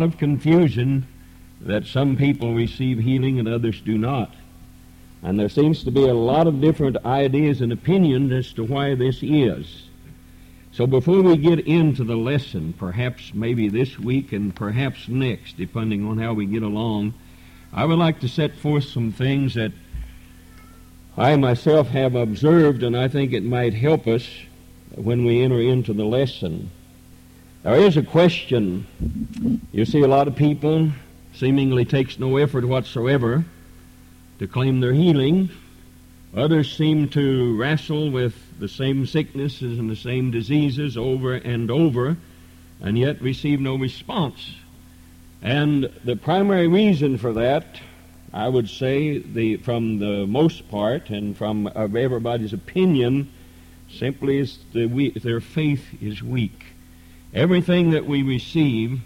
of confusion that some people receive healing and others do not. And there seems to be a lot of different ideas and opinions as to why this is. So before we get into the lesson, perhaps maybe this week and perhaps next, depending on how we get along, I would like to set forth some things that I myself have observed and I think it might help us when we enter into the lesson. There is a question. You see a lot of people seemingly takes no effort whatsoever to claim their healing. Others seem to wrestle with the same sicknesses and the same diseases over and over and yet receive no response. And the primary reason for that, I would say, the, from the most part and from everybody's opinion, simply is the, their faith is weak. Everything that we receive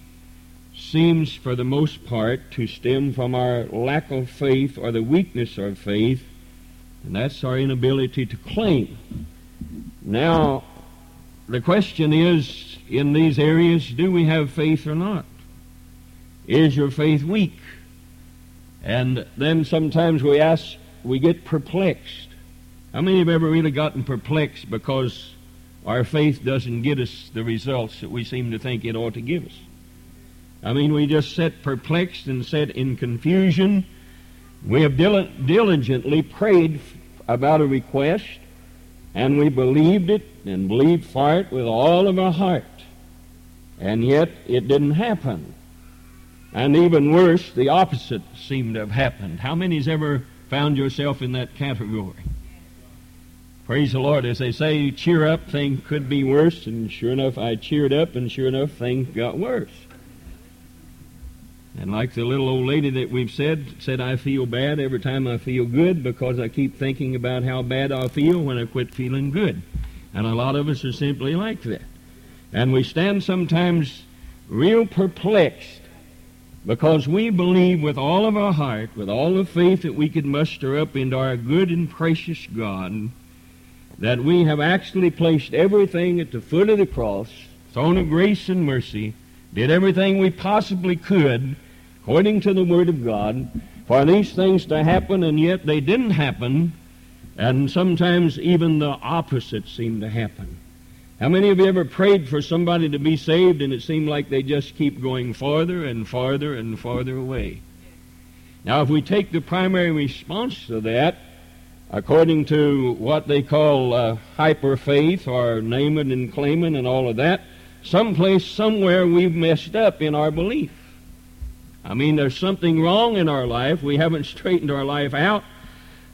seems, for the most part, to stem from our lack of faith or the weakness of faith, and that's our inability to claim. Now, the question is in these areas do we have faith or not? Is your faith weak? And then sometimes we ask, we get perplexed. How many have ever really gotten perplexed because our faith doesn't get us the results that we seem to think it ought to give us. I mean, we just sit perplexed and sit in confusion. We have dil- diligently prayed about a request, and we believed it and believed for it with all of our heart. And yet it didn't happen. And even worse, the opposite seemed to have happened. How many's ever found yourself in that category? Praise the Lord. As they say, cheer up, things could be worse. And sure enough, I cheered up, and sure enough, things got worse. And like the little old lady that we've said, said I feel bad every time I feel good because I keep thinking about how bad I feel when I quit feeling good. And a lot of us are simply like that. And we stand sometimes real perplexed because we believe with all of our heart, with all the faith that we could muster up into our good and precious God, that we have actually placed everything at the foot of the cross, throne of grace and mercy, did everything we possibly could, according to the Word of God, for these things to happen, and yet they didn't happen, and sometimes even the opposite seemed to happen. How many of you ever prayed for somebody to be saved and it seemed like they just keep going farther and farther and farther away? Now, if we take the primary response to that, according to what they call uh, hyper faith or name it and claim it and all of that, someplace, somewhere we've messed up in our belief. I mean, there's something wrong in our life. We haven't straightened our life out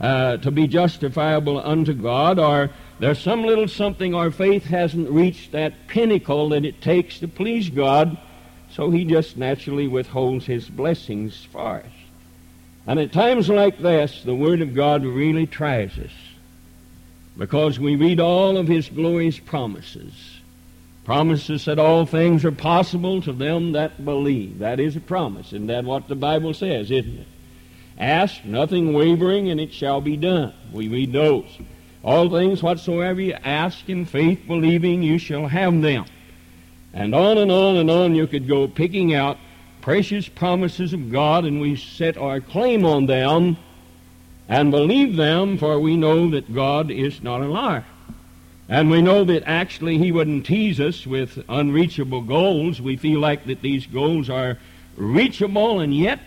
uh, to be justifiable unto God, or there's some little something our faith hasn't reached that pinnacle that it takes to please God, so He just naturally withholds His blessings for us. And at times like this, the Word of God really tries us because we read all of His glorious promises. Promises that all things are possible to them that believe. That is a promise, and that's what the Bible says, isn't it? Ask nothing wavering, and it shall be done. We read those. All things whatsoever you ask in faith believing, you shall have them. And on and on and on you could go picking out precious promises of God, and we set our claim on them and believe them, for we know that God is not a liar. And we know that actually He wouldn't tease us with unreachable goals. We feel like that these goals are reachable, and yet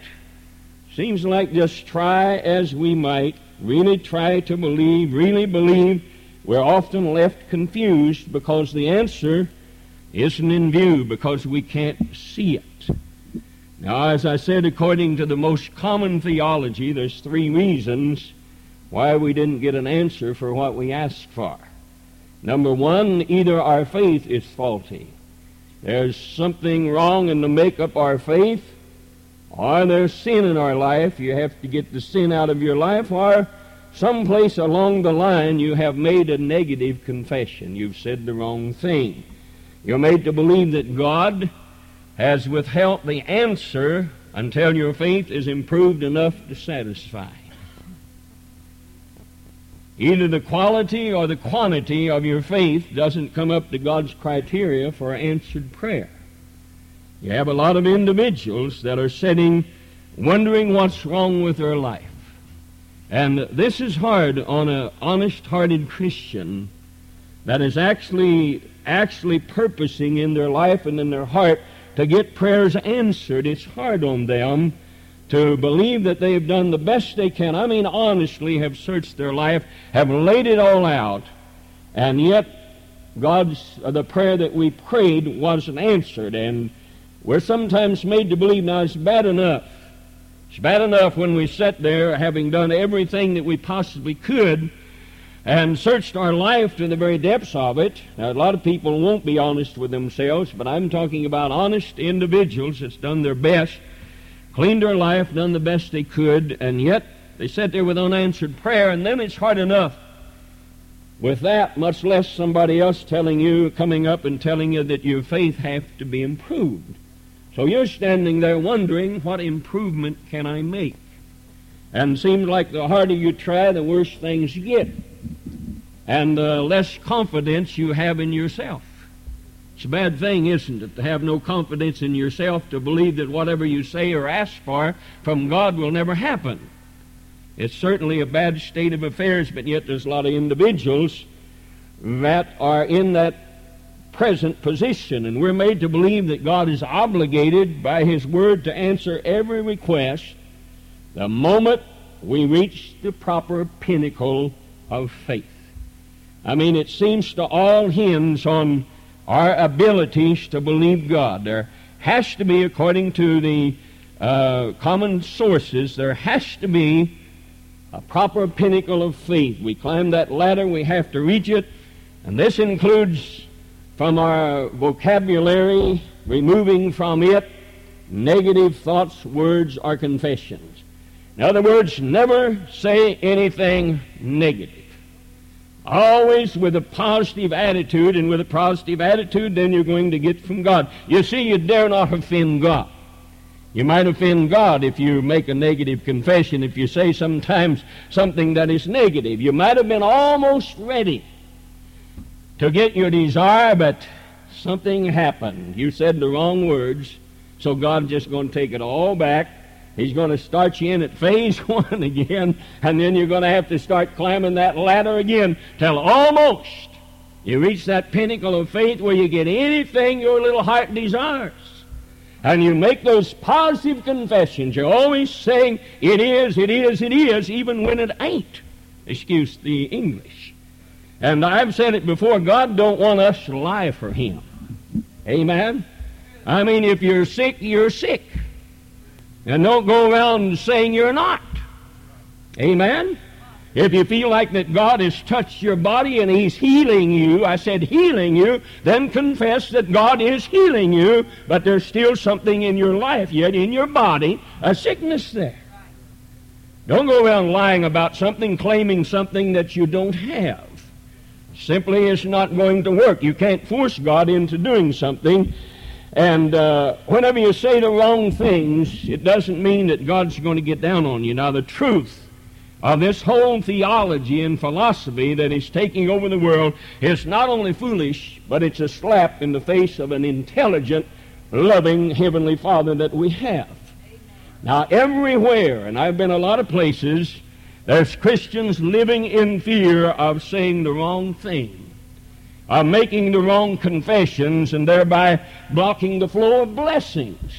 seems like just try as we might, really try to believe, really believe, we're often left confused because the answer isn't in view, because we can't see it. Now, as I said, according to the most common theology, there's three reasons why we didn't get an answer for what we asked for. Number one, either our faith is faulty. There's something wrong in the makeup of our faith, or there's sin in our life. You have to get the sin out of your life, or someplace along the line you have made a negative confession. You've said the wrong thing. You're made to believe that God has withheld the answer until your faith is improved enough to satisfy. Either the quality or the quantity of your faith doesn't come up to God's criteria for answered prayer. You have a lot of individuals that are sitting wondering what's wrong with their life. And this is hard on an honest-hearted Christian that is actually actually purposing in their life and in their heart to get prayers answered. It's hard on them to believe that they have done the best they can. I mean, honestly, have searched their life, have laid it all out, and yet God's uh, the prayer that we prayed wasn't answered, and we're sometimes made to believe now it's bad enough. It's bad enough when we sit there having done everything that we possibly could and searched our life to the very depths of it. Now, a lot of people won't be honest with themselves, but I'm talking about honest individuals that's done their best, cleaned their life, done the best they could, and yet they sat there with unanswered prayer, and then it's hard enough with that, much less somebody else telling you, coming up and telling you that your faith has to be improved. So you're standing there wondering, what improvement can I make? And seems like the harder you try, the worse things get. And the less confidence you have in yourself. It's a bad thing, isn't it, to have no confidence in yourself, to believe that whatever you say or ask for from God will never happen. It's certainly a bad state of affairs, but yet there's a lot of individuals that are in that present position, and we're made to believe that God is obligated by His Word to answer every request the moment we reach the proper pinnacle of faith. I mean, it seems to all hinge on our abilities to believe God. There has to be, according to the uh, common sources, there has to be a proper pinnacle of faith. We climb that ladder, we have to reach it, and this includes from our vocabulary, removing from it negative thoughts, words, or confessions. In other words, never say anything negative. Always with a positive attitude, and with a positive attitude, then you're going to get from God. You see, you dare not offend God. You might offend God if you make a negative confession, if you say sometimes something that is negative. You might have been almost ready to get your desire, but something happened. You said the wrong words, so God's just going to take it all back. He's going to start you in at phase one again, and then you're going to have to start climbing that ladder again till almost you reach that pinnacle of faith where you get anything your little heart desires. And you make those positive confessions. You're always saying, it is, it is, it is, even when it ain't. Excuse the English. And I've said it before, God don't want us to lie for Him. Amen? I mean, if you're sick, you're sick. And don't go around saying you're not. Amen? If you feel like that God has touched your body and He's healing you, I said healing you, then confess that God is healing you, but there's still something in your life yet, in your body, a sickness there. Don't go around lying about something, claiming something that you don't have simply it's not going to work. You can't force God into doing something. And uh, whenever you say the wrong things, it doesn't mean that God's going to get down on you. Now, the truth of this whole theology and philosophy that is taking over the world is not only foolish, but it's a slap in the face of an intelligent, loving Heavenly Father that we have. Now, everywhere, and I've been a lot of places, there's Christians living in fear of saying the wrong thing, of making the wrong confessions, and thereby blocking the flow of blessings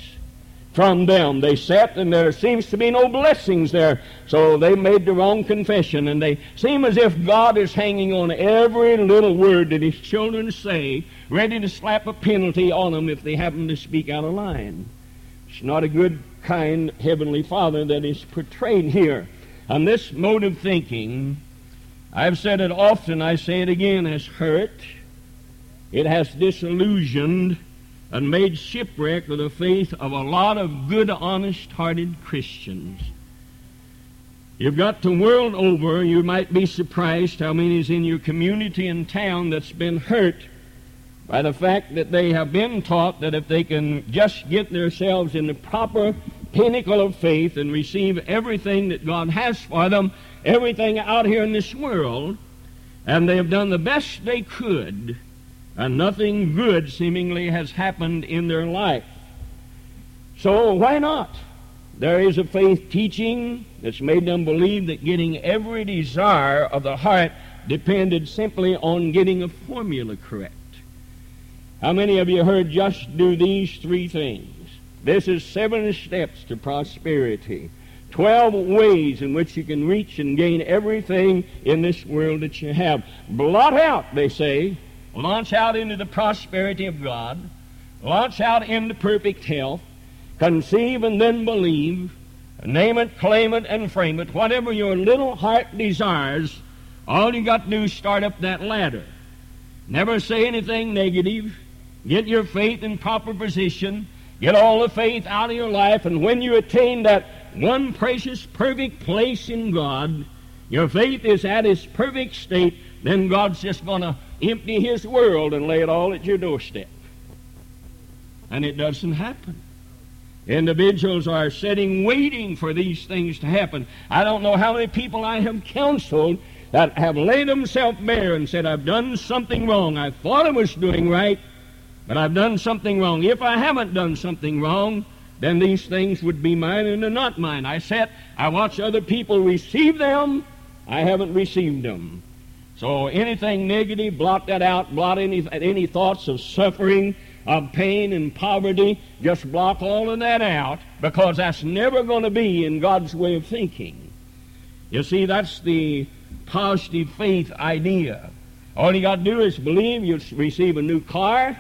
from them. They sat, and there seems to be no blessings there. So they made the wrong confession, and they seem as if God is hanging on every little word that His children say, ready to slap a penalty on them if they happen to speak out of line. It's not a good, kind Heavenly Father that is portrayed here. And this mode of thinking, I've said it often, I say it again, has hurt. It has disillusioned and made shipwreck of the faith of a lot of good, honest hearted Christians. You've got the world over, you might be surprised how many is in your community and town that's been hurt by the fact that they have been taught that if they can just get themselves in the proper pinnacle of faith and receive everything that God has for them, everything out here in this world, and they have done the best they could, and nothing good seemingly has happened in their life. So why not? There is a faith teaching that's made them believe that getting every desire of the heart depended simply on getting a formula correct. How many of you heard just do these three things? This is seven steps to prosperity. Twelve ways in which you can reach and gain everything in this world that you have. Blot out, they say. Launch out into the prosperity of God. Launch out into perfect health conceive and then believe, name it, claim it, and frame it. Whatever your little heart desires, all you got to do is start up that ladder. Never say anything negative. Get your faith in proper position. Get all the faith out of your life. And when you attain that one precious, perfect place in God, your faith is at its perfect state, then God's just going to empty His world and lay it all at your doorstep. And it doesn't happen. Individuals are sitting waiting for these things to happen. I don't know how many people I have counseled that have laid themselves bare and said, I've done something wrong. I thought I was doing right, but I've done something wrong. If I haven't done something wrong, then these things would be mine and they're not mine. I sit, I watch other people receive them. I haven't received them. So anything negative, blot that out. Blot any, any thoughts of suffering, of pain and poverty, just block all of that out because that's never going to be in God's way of thinking. You see, that's the positive faith idea. All you got to do is believe you'll receive a new car.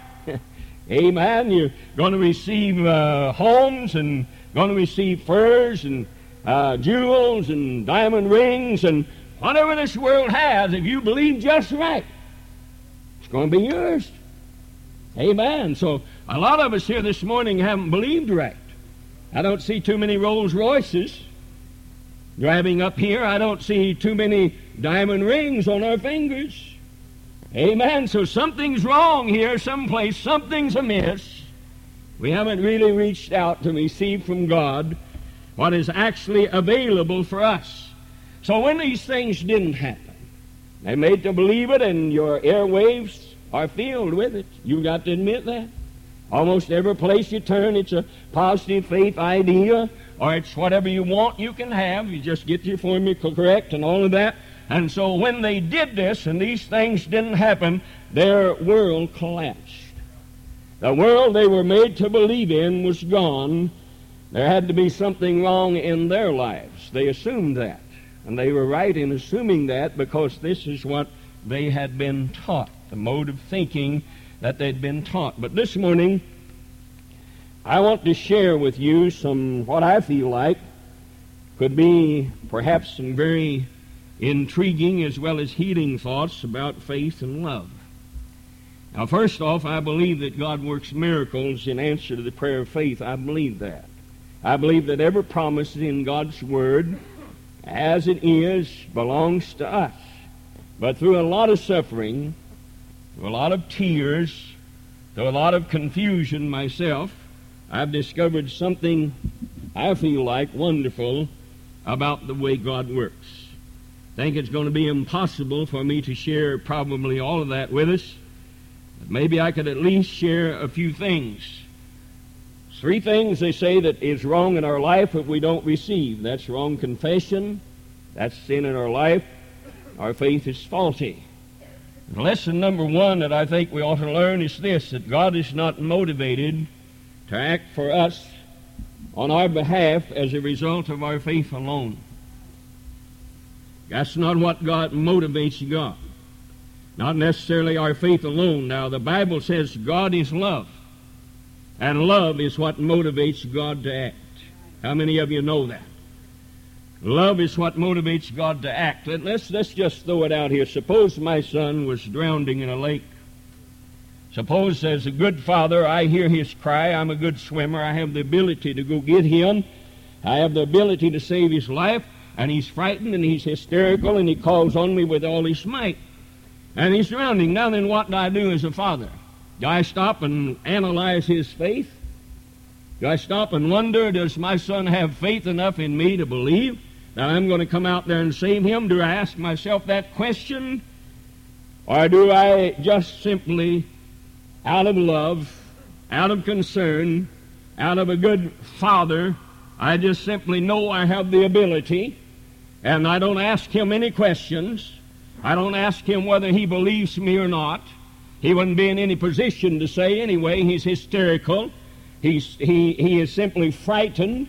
Amen. You're going to receive uh, homes and going to receive furs and uh, jewels and diamond rings and whatever this world has. If you believe just right, it's going to be yours. Amen. So a lot of us here this morning haven't believed right. I don't see too many Rolls Royces driving up here. I don't see too many diamond rings on our fingers. Amen. So something's wrong here someplace. Something's amiss. We haven't really reached out to receive from God what is actually available for us. So when these things didn't happen, they made to believe it, and your airwaves are filled with it. You've got to admit that. Almost every place you turn, it's a positive faith idea, or it's whatever you want you can have. You just get your formula correct and all of that. And so when they did this and these things didn't happen, their world collapsed. The world they were made to believe in was gone. There had to be something wrong in their lives. They assumed that. And they were right in assuming that because this is what they had been taught the mode of thinking that they'd been taught. But this morning, I want to share with you some, what I feel like could be perhaps some very intriguing as well as healing thoughts about faith and love. Now, first off, I believe that God works miracles in answer to the prayer of faith. I believe that. I believe that every promise in God's Word, as it is, belongs to us. But through a lot of suffering, through a lot of tears, through a lot of confusion myself, I've discovered something I feel like wonderful about the way God works. Think it's going to be impossible for me to share probably all of that with us. But maybe I could at least share a few things. Three things they say that is wrong in our life if we don't receive. That's wrong confession. That's sin in our life. Our faith is faulty. Lesson number one that I think we ought to learn is this that God is not motivated to act for us on our behalf as a result of our faith alone. That's not what God motivates God. Not necessarily our faith alone. Now, the Bible says God is love. And love is what motivates God to act. How many of you know that? Love is what motivates God to act. Let's, let's just throw it out here. Suppose my son was drowning in a lake. Suppose as a good father, I hear his cry. I'm a good swimmer. I have the ability to go get him. I have the ability to save his life. And he's frightened and he's hysterical and he calls on me with all his might. And he's drowning. Now then, what do I do as a father? Do I stop and analyze his faith? Do I stop and wonder, does my son have faith enough in me to believe? that I'm going to come out there and save him. Do I ask myself that question? Or do I just simply, out of love, out of concern, out of a good father, I just simply know I have the ability, and I don't ask him any questions. I don't ask him whether he believes me or not. He wouldn't be in any position to say anyway. He's hysterical. He's, he, he is simply frightened.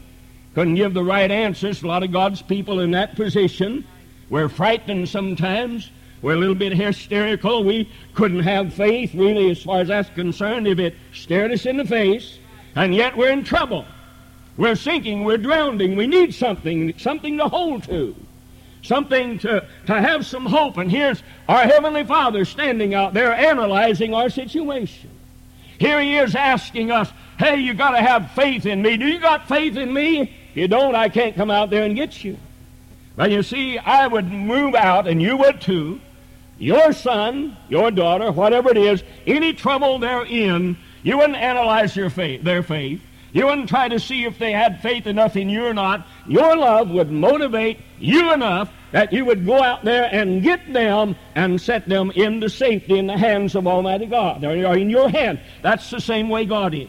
Couldn't give the right answers. A lot of God's people in that position. We're frightened sometimes. We're a little bit hysterical. We couldn't have faith, really, as far as that's concerned, if it stared us in the face. And yet we're in trouble. We're sinking. We're drowning. We need something, something to hold to, something to, to have some hope. And here's our Heavenly Father standing out there analyzing our situation. Here He is asking us, hey, you got to have faith in me. Do you got faith in me? If you don't, I can't come out there and get you. But you see, I would move out, and you would too. Your son, your daughter, whatever it is, any trouble they're in, you wouldn't analyze your faith, their faith. You wouldn't try to see if they had faith enough in you or not. Your love would motivate you enough that you would go out there and get them and set them into safety in the hands of Almighty God, or in your hand. That's the same way God is.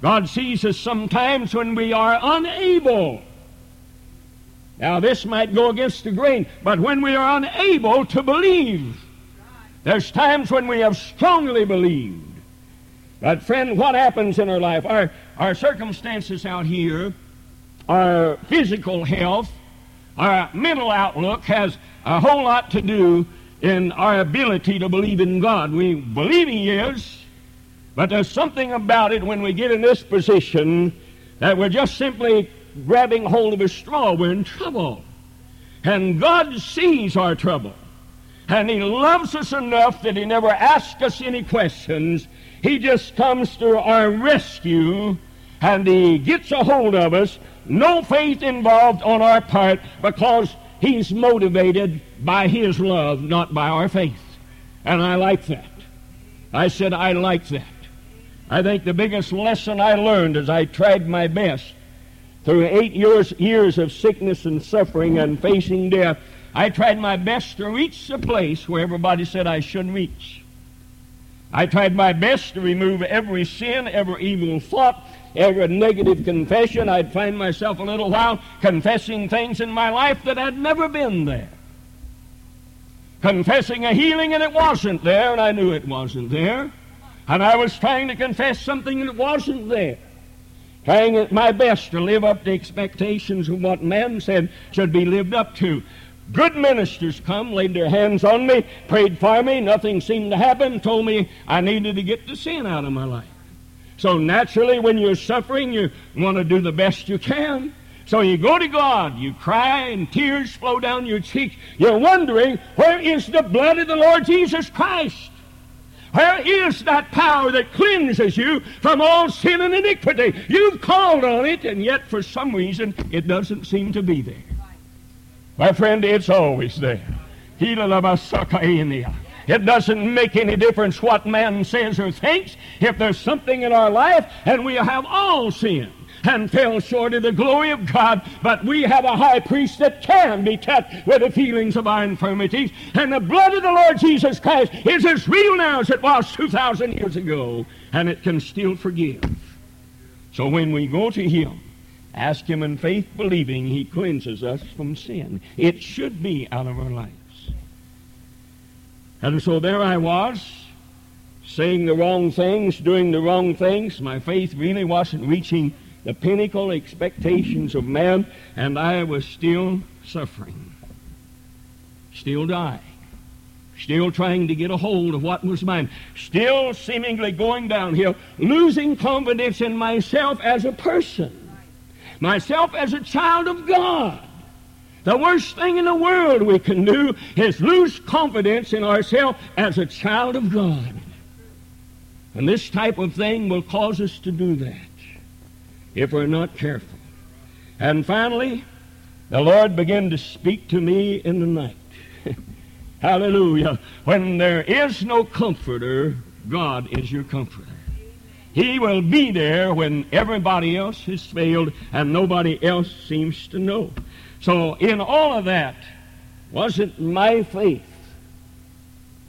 God sees us sometimes when we are unable now, this might go against the grain, but when we are unable to believe, there's times when we have strongly believed. But, friend, what happens in our life? Our, our circumstances out here, our physical health, our mental outlook has a whole lot to do in our ability to believe in God. We believe He is, but there's something about it when we get in this position that we're just simply grabbing hold of a straw, we're in trouble. And God sees our trouble. And He loves us enough that He never asks us any questions. He just comes to our rescue and He gets a hold of us. No faith involved on our part because He's motivated by His love, not by our faith. And I like that. I said, I like that. I think the biggest lesson I learned as I tried my best through eight years, years of sickness and suffering and facing death, I tried my best to reach the place where everybody said I shouldn't reach. I tried my best to remove every sin, every evil thought, every negative confession. I'd find myself a little while confessing things in my life that had never been there. Confessing a healing and it wasn't there, and I knew it wasn't there. And I was trying to confess something that wasn't there trying at my best to live up to expectations of what men said should be lived up to. Good ministers come, laid their hands on me, prayed for me, nothing seemed to happen, told me I needed to get the sin out of my life. So naturally, when you're suffering, you want to do the best you can. So you go to God, you cry, and tears flow down your cheeks. You're wondering, where is the blood of the Lord Jesus Christ? Where is that power that cleanses you from all sin and iniquity? You've called on it, and yet for some reason it doesn't seem to be there. My friend, it's always there. It doesn't make any difference what man says or thinks. If there's something in our life, and we have all sinned, and fell short of the glory of God. But we have a high priest that can be touched with the feelings of our infirmities. And the blood of the Lord Jesus Christ is as real now as it was 2,000 years ago. And it can still forgive. So when we go to Him, ask Him in faith, believing He cleanses us from sin. It should be out of our lives. And so there I was, saying the wrong things, doing the wrong things. My faith really wasn't reaching the pinnacle expectations of man, and I was still suffering, still dying, still trying to get a hold of what was mine, still seemingly going downhill, losing confidence in myself as a person, myself as a child of God. The worst thing in the world we can do is lose confidence in ourselves as a child of God. And this type of thing will cause us to do that if we're not careful. And finally, the Lord began to speak to me in the night. Hallelujah. When there is no comforter, God is your comforter. He will be there when everybody else has failed and nobody else seems to know. So, in all of that, wasn't my faith.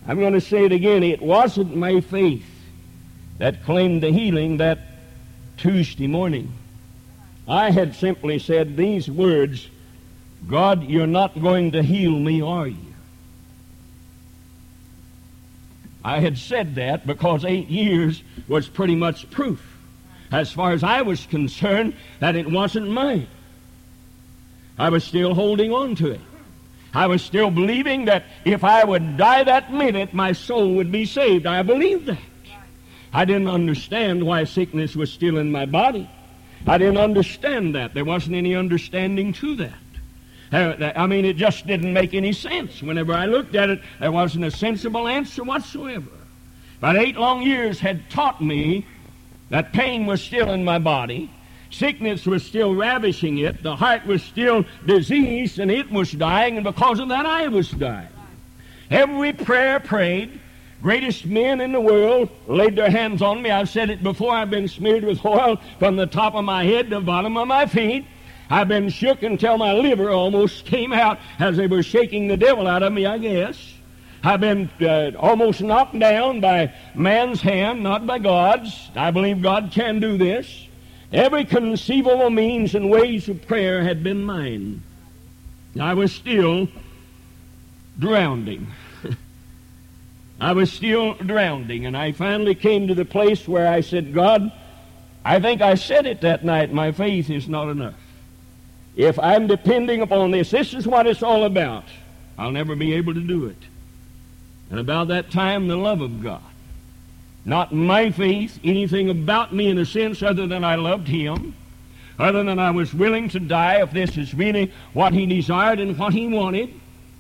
I'm going to say it again. It wasn't my faith that claimed the healing that Tuesday morning, I had simply said these words God, you're not going to heal me, are you? I had said that because eight years was pretty much proof, as far as I was concerned, that it wasn't mine. I was still holding on to it. I was still believing that if I would die that minute, my soul would be saved. I believed that. I didn't understand why sickness was still in my body. I didn't understand that. There wasn't any understanding to that. I mean, it just didn't make any sense. Whenever I looked at it, there wasn't a sensible answer whatsoever. But eight long years had taught me that pain was still in my body, sickness was still ravishing it, the heart was still diseased, and it was dying, and because of that, I was dying. Every prayer prayed, greatest men in the world laid their hands on me. I've said it before. I've been smeared with oil from the top of my head to the bottom of my feet. I've been shook until my liver almost came out as they were shaking the devil out of me, I guess. I've been uh, almost knocked down by man's hand, not by God's. I believe God can do this. Every conceivable means and ways of prayer had been mine. I was still drowning. I was still drowning, and I finally came to the place where I said, God, I think I said it that night, my faith is not enough. If I'm depending upon this, this is what it's all about. I'll never be able to do it. And about that time, the love of God. Not my faith, anything about me in a sense other than I loved Him, other than I was willing to die if this is really what He desired and what He wanted.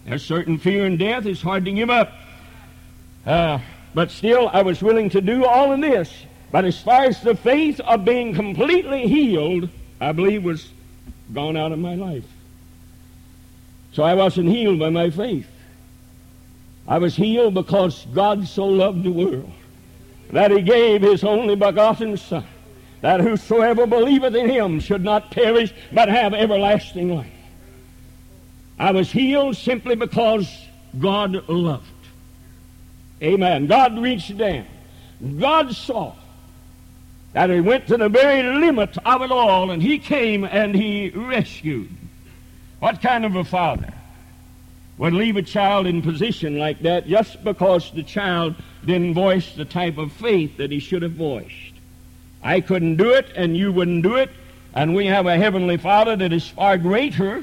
There's certain fear and death. It's hard to give up. Uh, but still, I was willing to do all of this. But as far as the faith of being completely healed, I believe was gone out of my life. So I wasn't healed by my faith. I was healed because God so loved the world that he gave his only begotten Son, that whosoever believeth in him should not perish but have everlasting life. I was healed simply because God loved. Amen. God reached down. God saw that he went to the very limit of it all, and he came and he rescued. What kind of a father would leave a child in position like that just because the child didn't voice the type of faith that he should have voiced? I couldn't do it, and you wouldn't do it, and we have a heavenly Father that is far greater,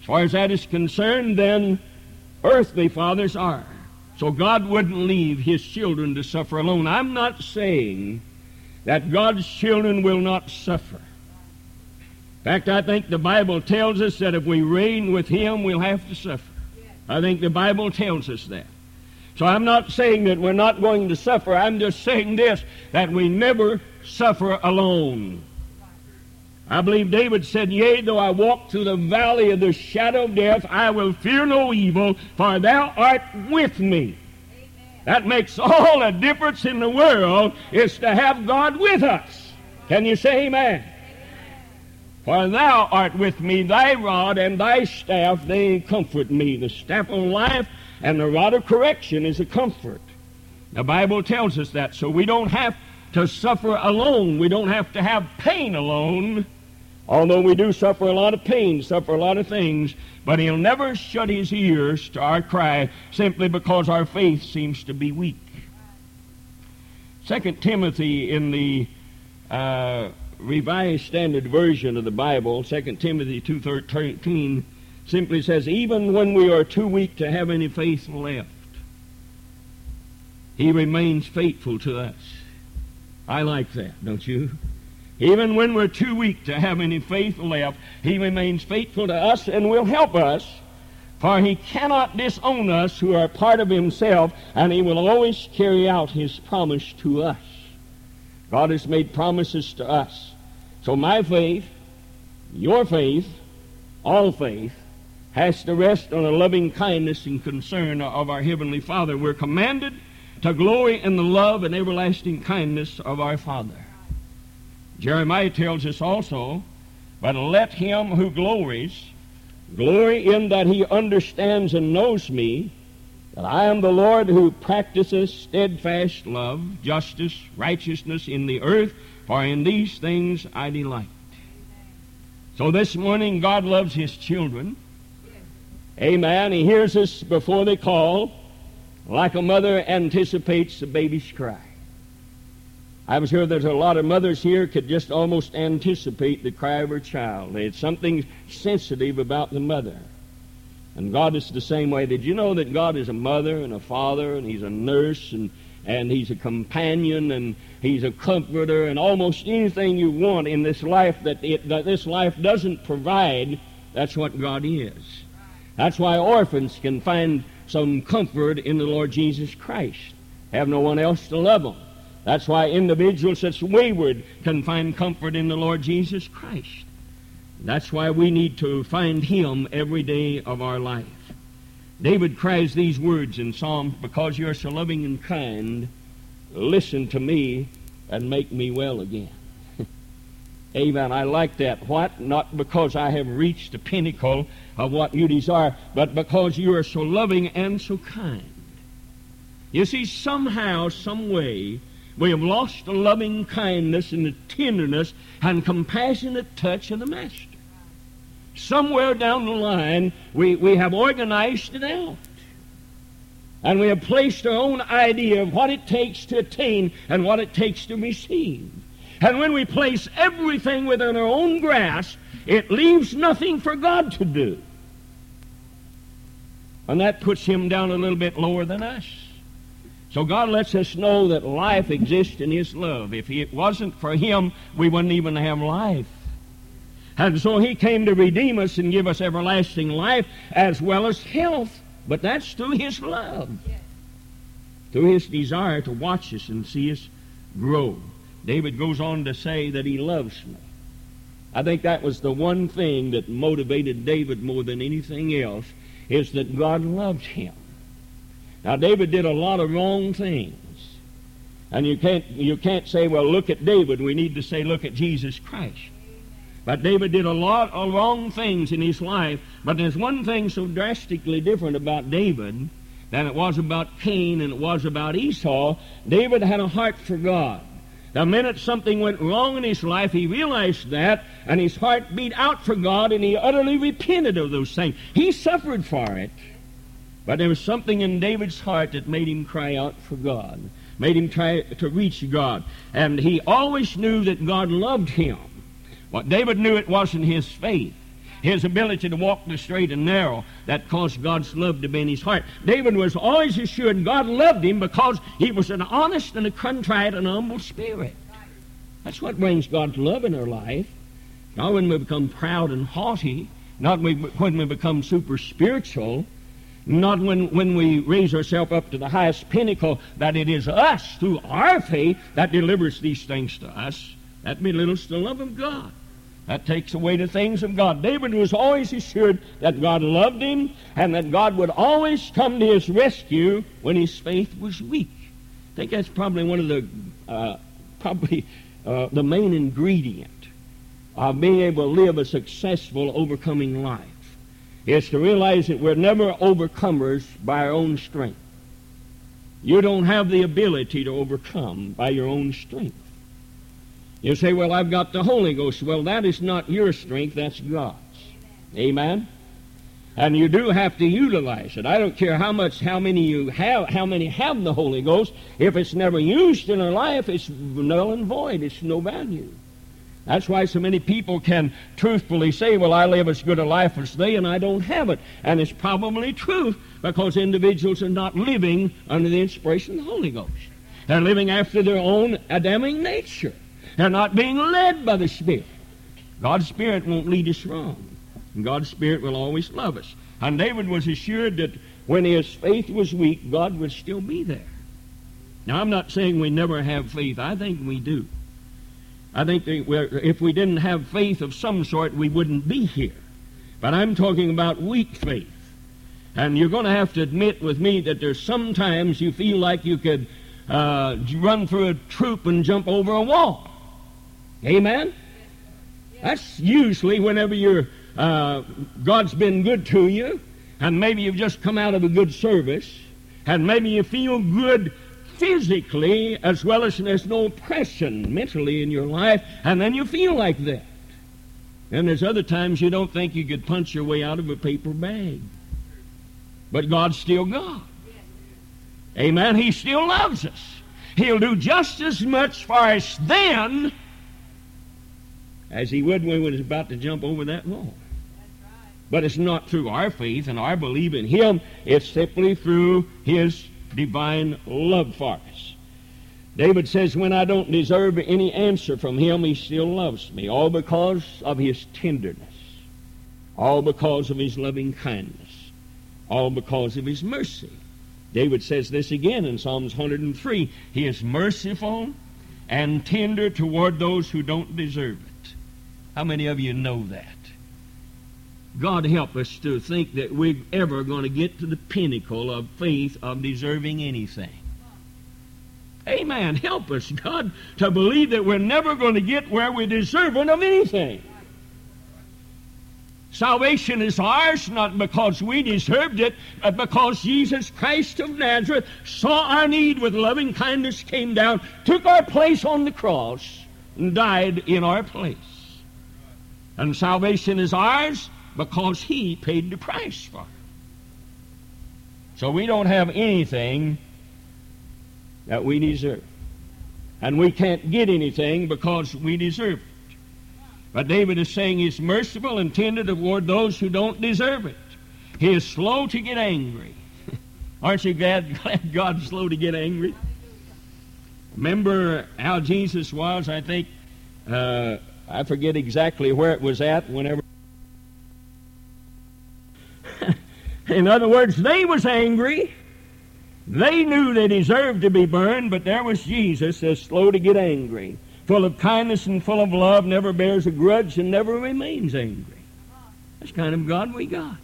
as far as that is concerned, than earthly fathers are. So God wouldn't leave his children to suffer alone. I'm not saying that God's children will not suffer. In fact, I think the Bible tells us that if we reign with Him, we'll have to suffer. I think the Bible tells us that. So I'm not saying that we're not going to suffer. I'm just saying this that we never suffer alone. I believe David said, Yea, though I walk through the valley of the shadow of death, I will fear no evil, for thou art with me. That makes all the difference in the world is to have God with us. Can you say amen? For thou art with me, thy rod and thy staff, they comfort me. The staff of life and the rod of correction is a comfort. The Bible tells us that, so we don't have to suffer alone. We don't have to have pain alone. Although we do suffer a lot of pain, suffer a lot of things, but he'll never shut his ears to our cry simply because our faith seems to be weak. Second Timothy in the uh, Revised Standard Version of the Bible, 2 Timothy 2.13, simply says, Even when we are too weak to have any faith left, he remains faithful to us. I like that, don't you? Even when we're too weak to have any faith left, He remains faithful to us and will help us. For He cannot disown us who are part of Himself, and He will always carry out His promise to us. God has made promises to us. So my faith, your faith, all faith, has to rest on the loving kindness and concern of our Heavenly Father. We're commanded to glory in the love and everlasting kindness of our Father. Jeremiah tells us also, but let him who glories glory in that he understands and knows me, that I am the Lord who practices steadfast love, justice, righteousness in the earth. for in these things I delight. So this morning, God loves His children. Amen. He hears us before they call, like a mother anticipates a baby's cry. I'm sure there's a lot of mothers here could just almost anticipate the cry of her child. It's something sensitive about the mother. And God is the same way. Did you know that God is a mother and a father and He's a nurse and, and He's a companion and He's a comforter and almost anything you want in this life that, it, that this life doesn't provide, that's what God is. That's why orphans can find some comfort in the Lord Jesus Christ. Have no one else to love them. That's why individuals that's wayward can find comfort in the Lord Jesus Christ. That's why we need to find Him every day of our life. David cries these words in Psalm, Because you are so loving and kind, listen to me and make me well again. Amen. I like that. What? Not because I have reached the pinnacle of what you desire, but because you are so loving and so kind. You see, somehow, some way, we have lost the loving kindness and the tenderness and compassionate touch of the Master. Somewhere down the line, we, we have organized it out. And we have placed our own idea of what it takes to attain and what it takes to receive. And when we place everything within our own grasp, it leaves nothing for God to do. And that puts him down a little bit lower than us. So God lets us know that life exists in His love. If it wasn't for Him, we wouldn't even have life. And so He came to redeem us and give us everlasting life as well as health. But that's through His love, through His desire to watch us and see us grow. David goes on to say that he loves me. I think that was the one thing that motivated David more than anything else is that God loved him. Now David did a lot of wrong things. And you can't you can't say, well, look at David. We need to say, look at Jesus Christ. But David did a lot of wrong things in his life. But there's one thing so drastically different about David than it was about Cain and it was about Esau. David had a heart for God. The minute something went wrong in his life, he realized that, and his heart beat out for God, and he utterly repented of those things. He suffered for it, but there was something in David's heart that made him cry out for God, made him try to reach God. And he always knew that God loved him. What David knew it wasn't his faith his ability to walk the straight and narrow that caused God's love to be in his heart. David was always assured God loved him because he was an honest and a contrite and humble spirit. That's what brings God's love in our life. Not when we become proud and haughty, not when we become super spiritual, not when, when we raise ourselves up to the highest pinnacle, that it is us, through our faith, that delivers these things to us. That belittles the love of God. That takes away the things of God. David was always assured that God loved him and that God would always come to his rescue when his faith was weak. I think that's probably one of the, uh, probably uh, the main ingredient of being able to live a successful, overcoming life is to realize that we're never overcomers by our own strength. You don't have the ability to overcome by your own strength. You say, well, I've got the Holy Ghost. Well, that is not your strength, that's God's. Amen? And you do have to utilize it. I don't care how much, how many you have, how many have the Holy Ghost. If it's never used in our life, it's null and void. It's no value. That's why so many people can truthfully say, well, I live as good a life as they, and I don't have it. And it's probably truth because individuals are not living under the inspiration of the Holy Ghost. They're living after their own Adamic nature. They're not being led by the Spirit. God's Spirit won't lead us wrong. And God's Spirit will always love us. And David was assured that when his faith was weak, God would still be there. Now, I'm not saying we never have faith. I think we do. I think if we didn't have faith of some sort, we wouldn't be here. But I'm talking about weak faith. And you're going to have to admit with me that there's sometimes you feel like you could uh, run through a troop and jump over a wall. Amen? That's usually whenever you're, uh, God's been good to you, and maybe you've just come out of a good service, and maybe you feel good physically as well as there's no oppression mentally in your life, and then you feel like that. And there's other times you don't think you could punch your way out of a paper bag. But God's still God. Amen. He still loves us. He'll do just as much for us then as he would when he was about to jump over that wall. But it's not through our faith and our belief in him. It's simply through his divine love for us. David says, When I don't deserve any answer from him, he still loves me, all because of his tenderness, all because of his loving kindness, all because of his mercy. David says this again in Psalms 103 He is merciful and tender toward those who don't deserve it. How many of you know that? God help us to think that we're ever going to get to the pinnacle of faith of deserving anything. Amen. Help us, God, to believe that we're never going to get where we're deserving of anything. Salvation is ours not because we deserved it, but because Jesus Christ of Nazareth saw our need with loving kindness, came down, took our place on the cross, and died in our place. And salvation is ours because He paid the price for it. So we don't have anything that we deserve. And we can't get anything because we deserve it. But David is saying he's merciful and tender toward those who don't deserve it. He is slow to get angry. Aren't you glad, glad God's slow to get angry? Remember how Jesus was, I think, uh, I forget exactly where it was at whenever. In other words, they was angry they knew they deserved to be burned, but there was Jesus as slow to get angry, full of kindness and full of love, never bears a grudge and never remains angry. That's kind of God we got.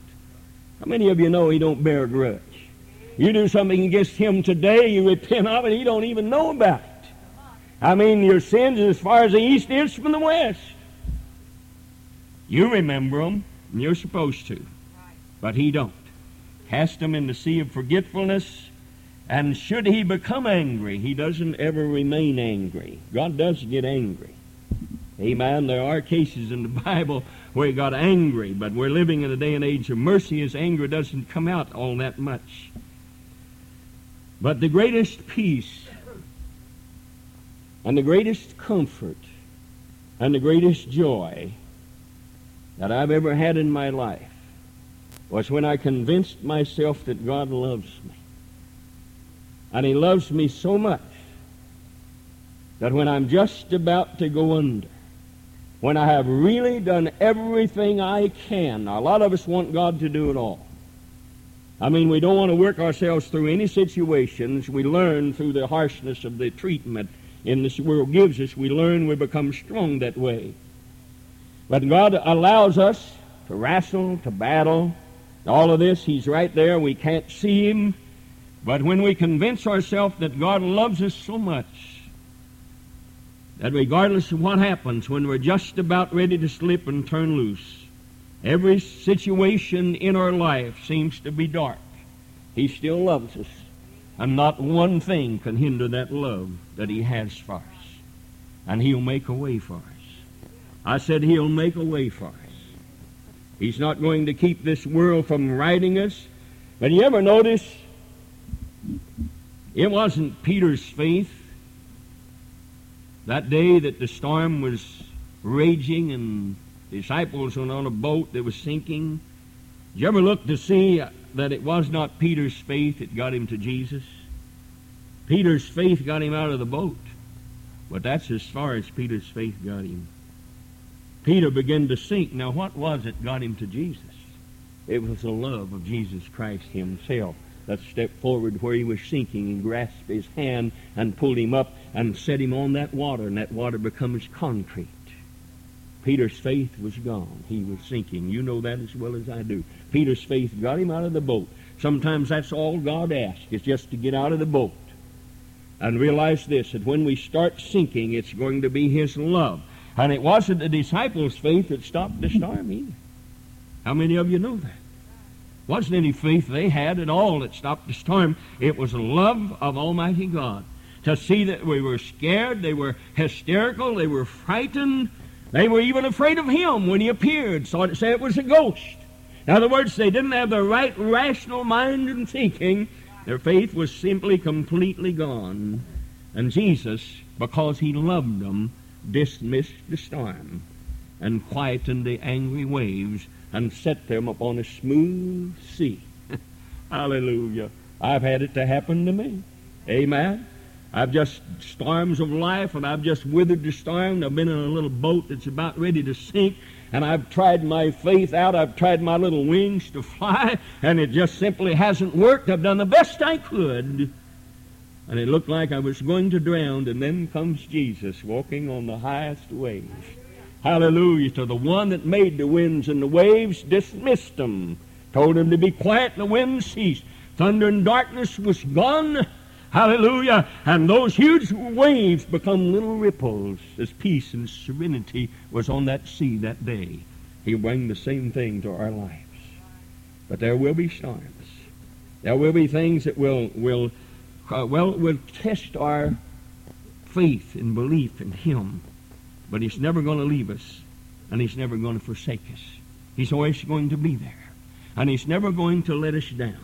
How many of you know He don't bear a grudge? You do something against Him today, you repent of it, He don't even know about it. I mean, your sins as far as the east is from the west. You remember them, and you're supposed to, but He don't. Cast him in the sea of forgetfulness and should he become angry, he doesn't ever remain angry. God does get angry. Amen. There are cases in the Bible where he got angry, but we're living in a day and age of mercy. His anger doesn't come out all that much. But the greatest peace and the greatest comfort and the greatest joy that I've ever had in my life was when I convinced myself that God loves me. And he loves me so much that when I'm just about to go under, when I have really done everything I can, a lot of us want God to do it all. I mean, we don't want to work ourselves through any situations. We learn through the harshness of the treatment in this world gives us. We learn we become strong that way. But God allows us to wrestle, to battle. All of this, He's right there. We can't see Him. But when we convince ourselves that God loves us so much, that regardless of what happens, when we're just about ready to slip and turn loose, every situation in our life seems to be dark, He still loves us. And not one thing can hinder that love that He has for us. And He'll make a way for us. I said He'll make a way for us. He's not going to keep this world from riding us. But you ever notice it wasn't Peter's faith that day that the storm was raging and the disciples were on a boat that was sinking. Did you ever look to see that it was not Peter's faith that got him to Jesus? Peter's faith got him out of the boat, but that's as far as Peter's faith got him. Peter began to sink. Now, what was it got him to Jesus? It was the love of Jesus Christ himself that stepped forward where he was sinking and grasped his hand and pulled him up and set him on that water, and that water becomes concrete. Peter's faith was gone. He was sinking. You know that as well as I do. Peter's faith got him out of the boat. Sometimes that's all God asks, is just to get out of the boat. And realize this, that when we start sinking, it's going to be His love. And it wasn't the disciples' faith that stopped the storm either. How many of you know that? Wasn't any faith they had at all that stopped the storm. It was the love of Almighty God. To see that we were scared, they were hysterical, they were frightened, they were even afraid of him when he appeared, so to say it was a ghost. In other words, they didn't have the right rational mind and thinking. Their faith was simply completely gone. And Jesus, because he loved them, dismissed the storm and quietened the angry waves and set them upon a smooth sea. Hallelujah. I've had it to happen to me. Amen. I've just storms of life, and I've just withered the storm. I've been in a little boat that's about ready to sink, and I've tried my faith out. I've tried my little wings to fly, and it just simply hasn't worked. I've done the best I could, and it looked like I was going to drown, and then comes Jesus walking on the highest waves. Hallelujah. To the one that made the winds and the waves, dismissed them, told them to be quiet, and the wind ceased. Thunder and darkness was gone. Hallelujah. And those huge waves become little ripples as peace and serenity was on that sea that day. He'll bring the same thing to our lives. But there will be storms. There will be things that will, will uh, well, will test our faith and belief in Him. But He's never going to leave us, and He's never going to forsake us. He's always going to be there, and He's never going to let us down.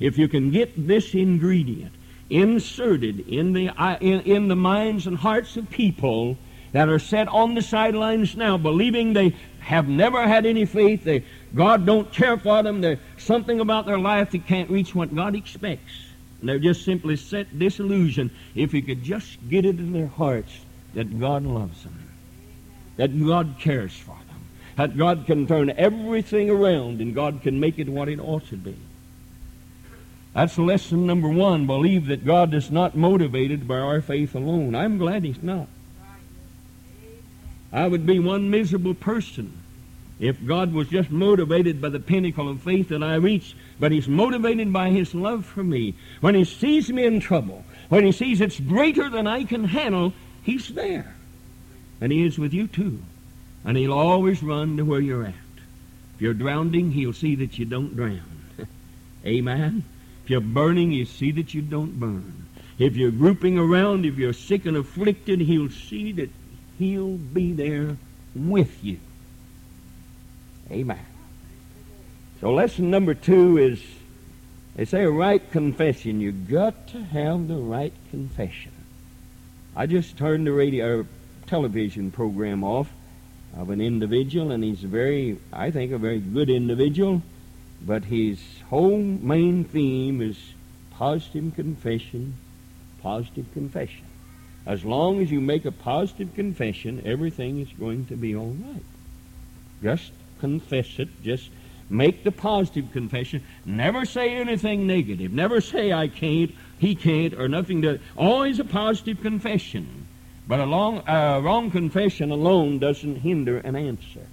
If you can get this ingredient inserted in the, in, in the minds and hearts of people that are set on the sidelines now, believing they have never had any faith, they, God don't care for them, there's something about their life that can't reach what God expects. And they're just simply set disillusioned. If you could just get it in their hearts that God loves them, that God cares for them, that God can turn everything around and God can make it what it ought to be. That's lesson number one. Believe that God is not motivated by our faith alone. I'm glad He's not. I would be one miserable person if God was just motivated by the pinnacle of faith that I reach, but He's motivated by His love for me. When He sees me in trouble, when He sees it's greater than I can handle, He's there. And He is with you too. And He'll always run to where you're at. If you're drowning, He'll see that you don't drown. Amen. If you're burning, he'll see that you don't burn. If you're grouping around, if you're sick and afflicted, he'll see that he'll be there with you. Amen. So lesson number two is they say a right confession. You've got to have the right confession. I just turned the radio uh, television program off of an individual, and he's very, I think, a very good individual. But his whole main theme is positive confession, positive confession. As long as you make a positive confession, everything is going to be all right. Just confess it. Just make the positive confession. Never say anything negative. Never say I can't, he can't, or nothing to. Always a positive confession. But a long, wrong confession alone doesn't hinder an answer.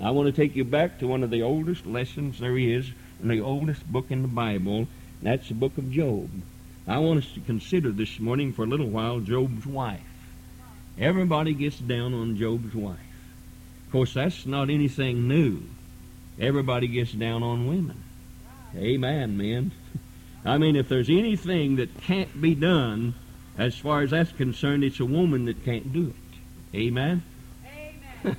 I want to take you back to one of the oldest lessons there is in the oldest book in the Bible, that's the book of Job. I want us to consider this morning for a little while Job's wife. Everybody gets down on Job's wife. Of course, that's not anything new. Everybody gets down on women. Amen, men. I mean, if there's anything that can't be done, as far as that's concerned, it's a woman that can't do it. Amen? Amen.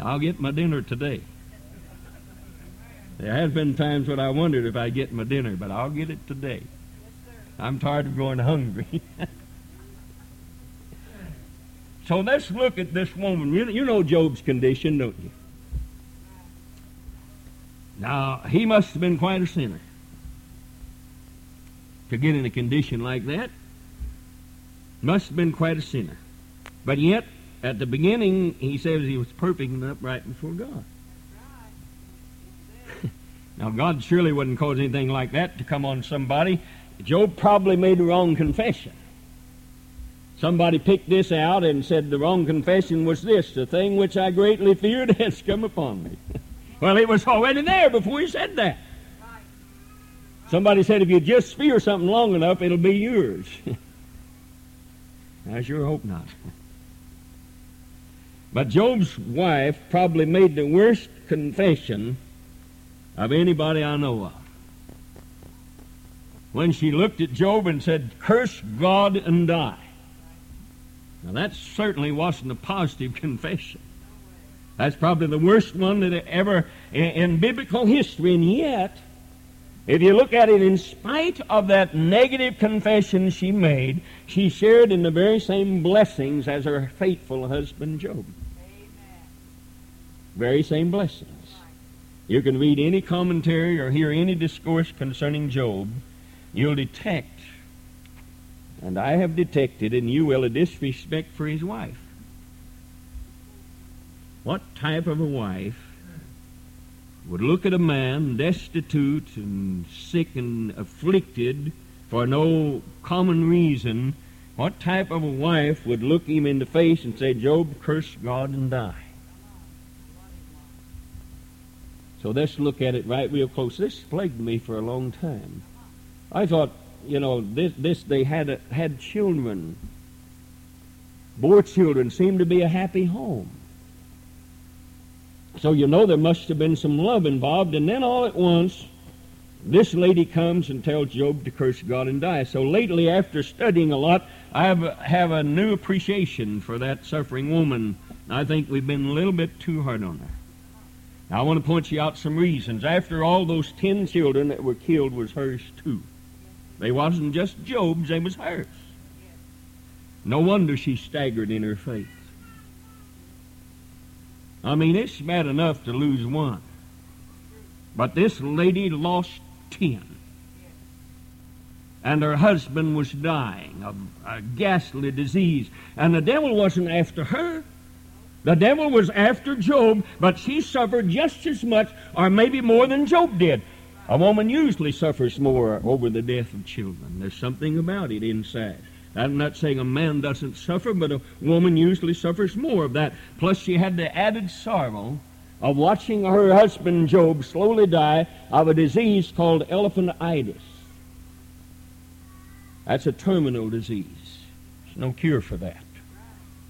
I'll get my dinner today. There has been times when I wondered if I'd get my dinner, but I'll get it today. I'm tired of going hungry. so let's look at this woman. You, you know Job's condition, don't you? Now, he must have been quite a sinner to get in a condition like that. Must have been quite a sinner. But yet, at the beginning, he says he was perfect and upright before God. now, God surely wouldn't cause anything like that to come on somebody. Job probably made the wrong confession. Somebody picked this out and said the wrong confession was this the thing which I greatly feared has come upon me. well, it was already there before he said that. Somebody said if you just fear something long enough, it'll be yours. I sure hope not. But Job's wife probably made the worst confession of anybody I know of. When she looked at Job and said, Curse God and die. Now, that certainly wasn't a positive confession. That's probably the worst one that ever in, in biblical history, and yet, if you look at it, in spite of that negative confession she made, she shared in the very same blessings as her faithful husband Job. Very same blessings. You can read any commentary or hear any discourse concerning Job, you'll detect, and I have detected, and you will, a disrespect for his wife. What type of a wife would look at a man destitute and sick and afflicted for no common reason? What type of a wife would look him in the face and say, Job, curse God and die? So let's look at it right real close. This plagued me for a long time. I thought, you know, this, this they had had children. Bore children seemed to be a happy home. So you know there must have been some love involved, and then all at once, this lady comes and tells Job to curse God and die. So lately, after studying a lot, I have, have a new appreciation for that suffering woman. I think we've been a little bit too hard on her. Now, I want to point you out some reasons. After all, those ten children that were killed was hers too. They wasn't just Job's, they was hers. No wonder she staggered in her faith. I mean, it's bad enough to lose one. But this lady lost ten. And her husband was dying of a ghastly disease. And the devil wasn't after her. The devil was after Job, but she suffered just as much, or maybe more than Job did. A woman usually suffers more over the death of children. There's something about it inside. I'm not saying a man doesn't suffer, but a woman usually suffers more of that. Plus, she had the added sorrow of watching her husband Job slowly die of a disease called elephantitis. That's a terminal disease. There's no cure for that.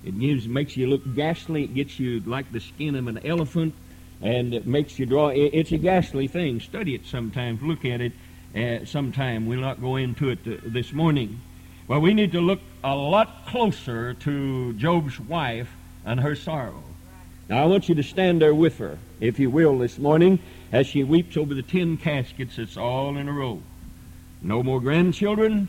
It gives, makes you look ghastly. It gets you like the skin of an elephant, and it makes you draw. It, it's a ghastly thing. Study it sometimes. Look at it uh, sometime. We'll not go into it uh, this morning. Well, we need to look a lot closer to Job's wife and her sorrow. Now, I want you to stand there with her, if you will, this morning, as she weeps over the ten caskets that's all in a row. No more grandchildren,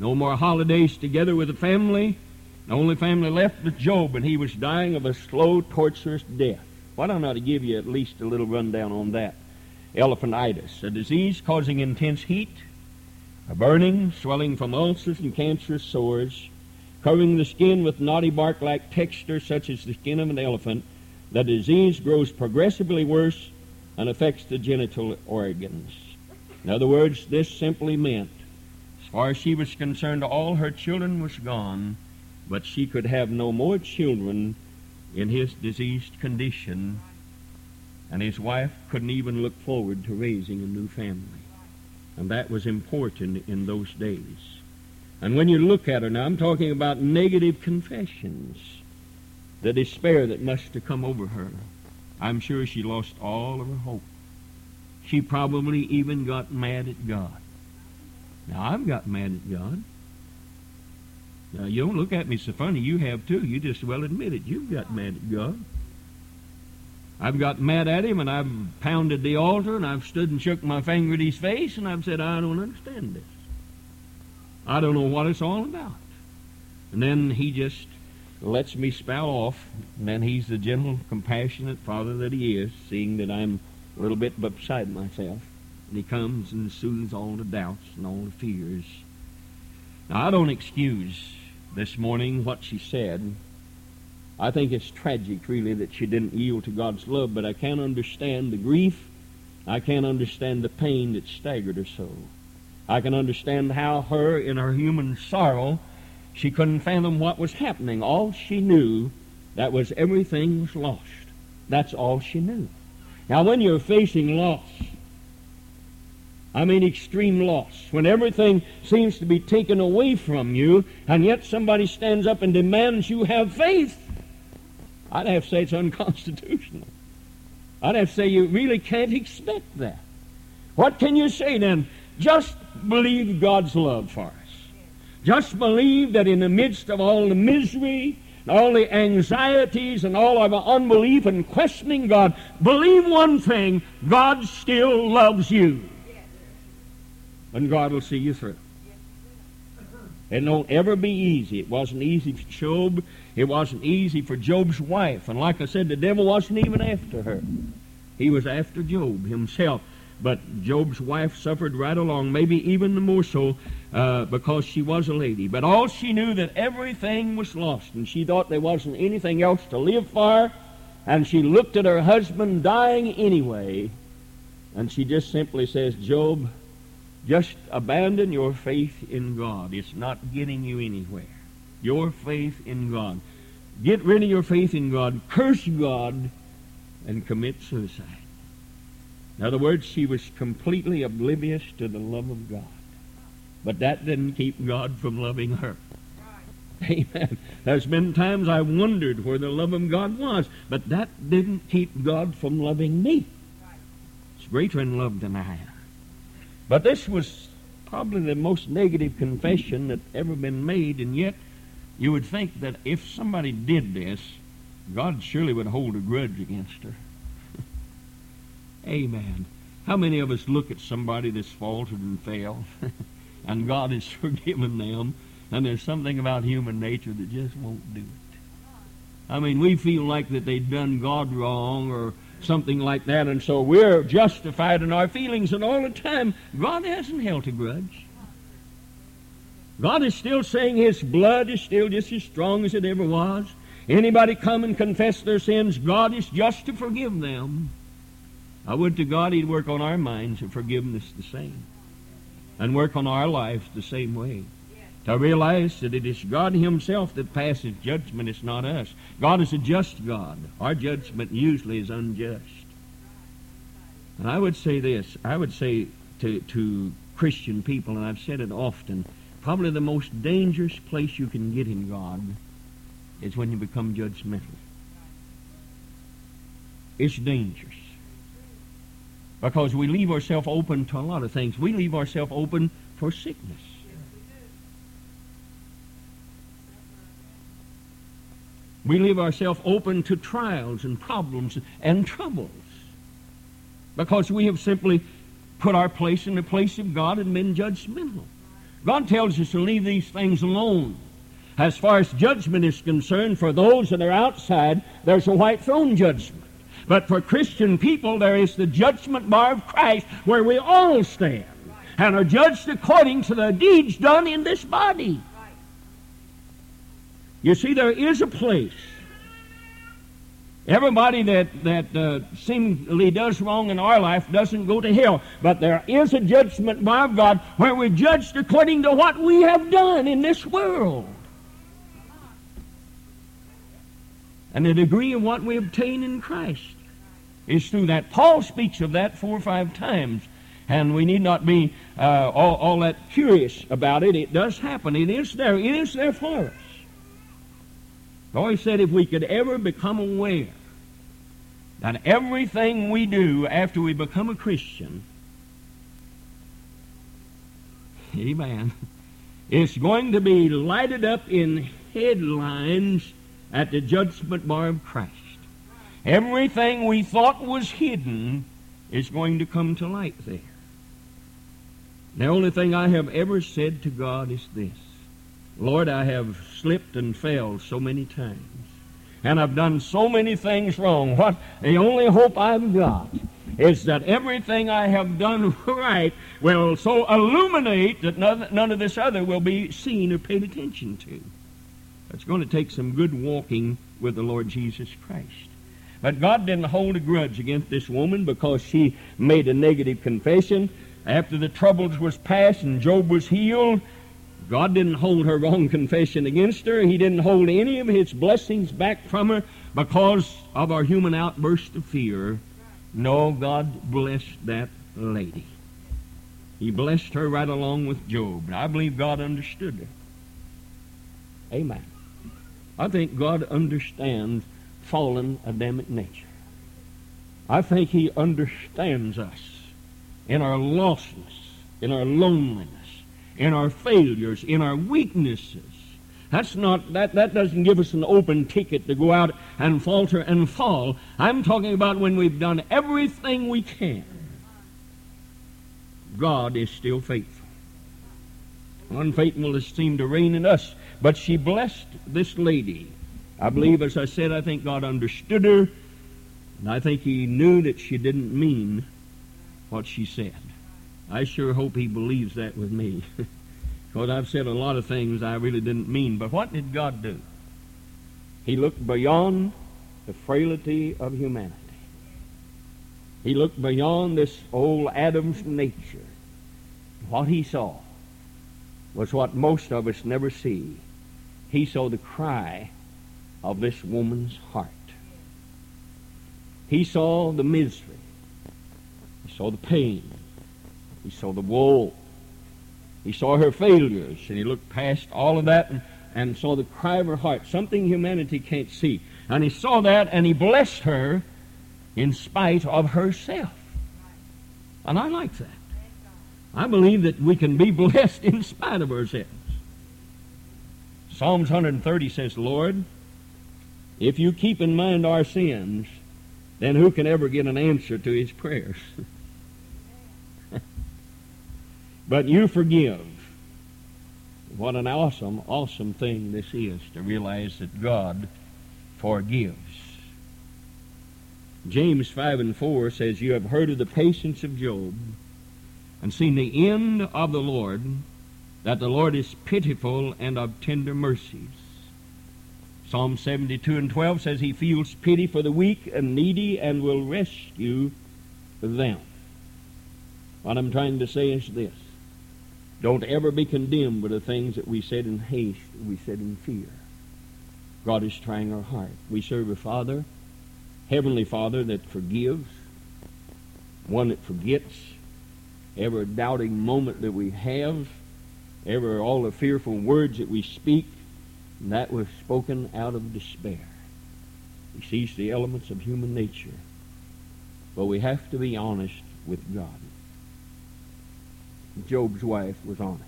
no more holidays together with the family. The only family left was Job, and he was dying of a slow, torturous death. Why don't I give you at least a little rundown on that? Elephantitis, a disease causing intense heat, a burning, swelling from ulcers and cancerous sores, covering the skin with knotty bark-like texture such as the skin of an elephant. The disease grows progressively worse and affects the genital organs. In other words, this simply meant, as far as she was concerned, all her children was gone, but she could have no more children in his diseased condition, and his wife couldn't even look forward to raising a new family. And that was important in those days. And when you look at her now, I'm talking about negative confessions, the despair that must have come over her. I'm sure she lost all of her hope. She probably even got mad at God. Now, I've got mad at God. Now, you don't look at me so funny. You have too. You just well admit it. You've got mad at God. I've got mad at him and I've pounded the altar and I've stood and shook my finger at his face and I've said, I don't understand this. I don't know what it's all about. And then he just lets me spout off, and then he's the gentle, compassionate father that he is, seeing that I'm a little bit beside myself. And he comes and soothes all the doubts and all the fears. Now, I don't excuse this morning what she said. I think it's tragic, really, that she didn't yield to God's love, but I can't understand the grief. I can't understand the pain that staggered her so. I can understand how her, in her human sorrow, she couldn't fathom what was happening. All she knew, that was everything was lost. That's all she knew. Now, when you're facing loss, I mean extreme loss, when everything seems to be taken away from you, and yet somebody stands up and demands you have faith, I'd have to say it's unconstitutional. I'd have to say you really can't expect that. What can you say then? Just believe God's love for us. Just believe that in the midst of all the misery, and all the anxieties, and all of our unbelief and questioning God, believe one thing God still loves you. And God will see you through. It don't ever be easy. It wasn't easy for Job. It wasn't easy for Job's wife. And like I said, the devil wasn't even after her. He was after Job himself. But Job's wife suffered right along, maybe even the more so uh, because she was a lady. But all she knew that everything was lost, and she thought there wasn't anything else to live for, and she looked at her husband dying anyway, and she just simply says, Job, just abandon your faith in God. It's not getting you anywhere. Your faith in God. Get rid of your faith in God, curse God, and commit suicide. In other words, she was completely oblivious to the love of God. But that didn't keep God from loving her. Amen. There's been times I wondered where the love of God was, but that didn't keep God from loving me. It's greater in love than I am. But this was probably the most negative confession that ever been made, and yet you would think that if somebody did this, God surely would hold a grudge against her. Amen. How many of us look at somebody that's faltered and failed, and God has forgiven them, and there's something about human nature that just won't do it? I mean, we feel like that they've done God wrong or something like that, and so we're justified in our feelings, and all the time, God hasn't held a grudge. God is still saying His blood is still just as strong as it ever was. Anybody come and confess their sins, God is just to forgive them. I would to God He'd work on our minds of forgiveness the same, and work on our lives the same way to realize that it is God Himself that passes judgment, it's not us. God is a just God. Our judgment usually is unjust. And I would say this I would say to, to Christian people, and I've said it often, probably the most dangerous place you can get in God is when you become judgmental. It's dangerous. Because we leave ourselves open to a lot of things. We leave ourselves open for sickness. We leave ourselves open to trials and problems and troubles because we have simply put our place in the place of God and been judgmental. God tells us to leave these things alone. As far as judgment is concerned, for those that are outside, there's a white throne judgment. But for Christian people, there is the judgment bar of Christ where we all stand and are judged according to the deeds done in this body. You see, there is a place. Everybody that, that uh, seemingly does wrong in our life doesn't go to hell. But there is a judgment by God where we're judged according to what we have done in this world. And the degree of what we obtain in Christ is through that. Paul speaks of that four or five times. And we need not be uh, all, all that curious about it. It does happen. It is there. It is there for us. Always said if we could ever become aware that everything we do after we become a Christian, amen, is going to be lighted up in headlines at the judgment bar of Christ. Everything we thought was hidden is going to come to light there. The only thing I have ever said to God is this Lord, I have slipped and failed so many times. And I've done so many things wrong. What the only hope I've got is that everything I have done right will so illuminate that none, none of this other will be seen or paid attention to. It's going to take some good walking with the Lord Jesus Christ. But God didn't hold a grudge against this woman because she made a negative confession. After the troubles was past and Job was healed, God didn't hold her wrong confession against her. He didn't hold any of his blessings back from her because of our human outburst of fear. No, God blessed that lady. He blessed her right along with Job. And I believe God understood her. Amen. I think God understands fallen Adamic nature. I think He understands us in our lostness, in our loneliness, in our failures, in our weaknesses. That's not that that doesn't give us an open ticket to go out and falter and fall. I'm talking about when we've done everything we can. God is still faithful. Unfaithfulness seemed to reign in us, but she blessed this lady. I believe, as I said, I think God understood her, and I think He knew that she didn't mean what she said. I sure hope He believes that with me. Because I've said a lot of things I really didn't mean. But what did God do? He looked beyond the frailty of humanity. He looked beyond this old Adam's nature. What he saw was what most of us never see. He saw the cry of this woman's heart. He saw the misery. He saw the pain. He saw the woe. He saw her failures, and he looked past all of that and, and saw the cry of her heart, something humanity can't see. And he saw that, and he blessed her in spite of herself. And I like that. I believe that we can be blessed in spite of ourselves. Psalms 130 says, Lord, if you keep in mind our sins, then who can ever get an answer to his prayers? but you forgive. What an awesome, awesome thing this is to realize that God forgives. James 5 and 4 says, You have heard of the patience of Job and seen the end of the Lord, that the Lord is pitiful and of tender mercies. Psalm 72 and 12 says he feels pity for the weak and needy and will rescue them. What I'm trying to say is this. Don't ever be condemned with the things that we said in haste, we said in fear. God is trying our heart. We serve a Father, Heavenly Father, that forgives, one that forgets, every doubting moment that we have, every all the fearful words that we speak, that was spoken out of despair. He sees the elements of human nature. But we have to be honest with God. Job's wife was honest.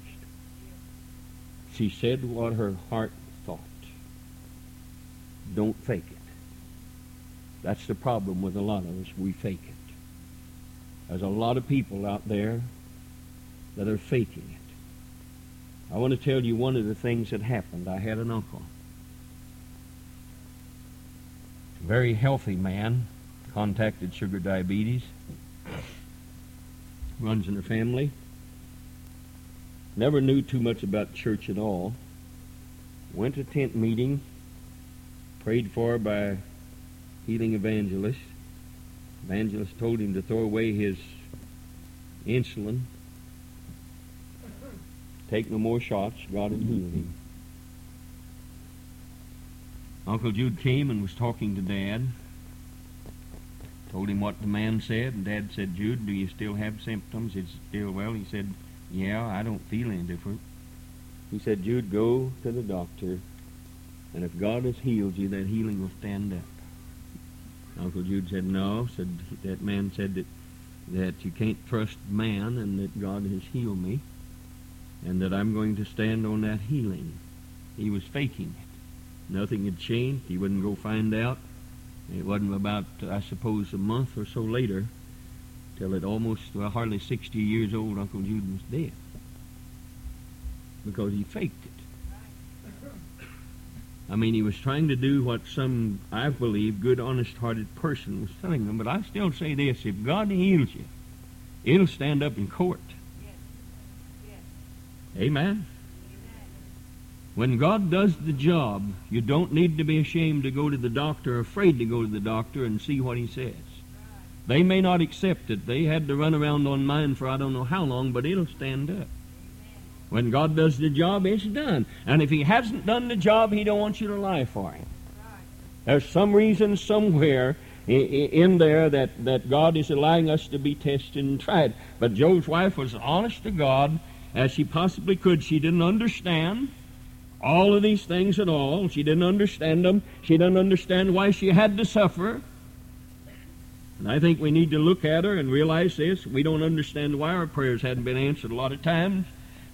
She said what her heart thought. Don't fake it. That's the problem with a lot of us. We fake it. There's a lot of people out there that are faking it. I want to tell you one of the things that happened. I had an uncle. Very healthy man, contacted sugar diabetes, runs in the family. Never knew too much about church at all. Went to tent meeting, prayed for by healing evangelist. Evangelist told him to throw away his insulin, take no more shots. God had healed him. Uncle Jude came and was talking to Dad. Told him what the man said, and Dad said, Jude, do you still have symptoms? It's still well. He said, Yeah, I don't feel any different. He said, Jude, go to the doctor, and if God has healed you, that healing will stand up. Uncle Jude said, No. Said that man said that that you can't trust man and that God has healed me and that I'm going to stand on that healing. He was faking it. Nothing had changed. He wouldn't go find out. It wasn't about, I suppose, a month or so later till at almost, well, hardly 60 years old, Uncle Jude was dead. Because he faked it. I mean, he was trying to do what some, I believe, good, honest-hearted person was telling them. But I still say this: if God heals you, it'll stand up in court. Yes. Yes. Amen. When God does the job, you don't need to be ashamed to go to the doctor, afraid to go to the doctor and see what he says. They may not accept it. They had to run around on mine for I don't know how long, but it'll stand up. When God does the job, it's done. And if He hasn't done the job, He don't want you to lie for Him. There's some reason somewhere in there that, that God is allowing us to be tested and tried. But Job's wife was honest to God as she possibly could. She didn't understand all of these things at all. She didn't understand them. She didn't understand why she had to suffer. And I think we need to look at her and realize this. We don't understand why our prayers hadn't been answered a lot of times.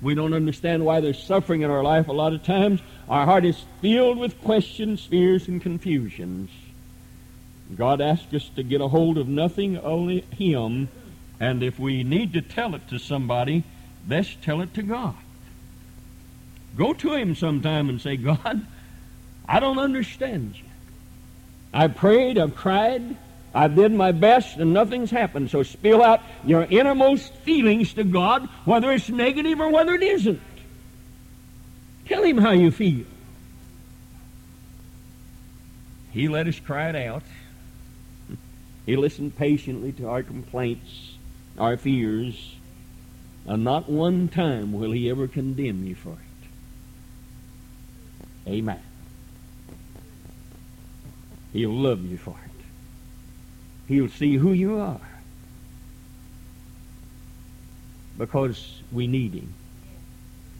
We don't understand why there's suffering in our life a lot of times. Our heart is filled with questions, fears, and confusions. God asks us to get a hold of nothing, only Him. And if we need to tell it to somebody, best tell it to God. Go to Him sometime and say, God, I don't understand you. I've prayed, I've cried, I've did my best, and nothing's happened. So spill out your innermost feelings to God, whether it's negative or whether it isn't. Tell Him how you feel. He let us cry it out. He listened patiently to our complaints, our fears, and not one time will He ever condemn you for it. Amen. He'll love you for it. He'll see who you are. Because we need Him.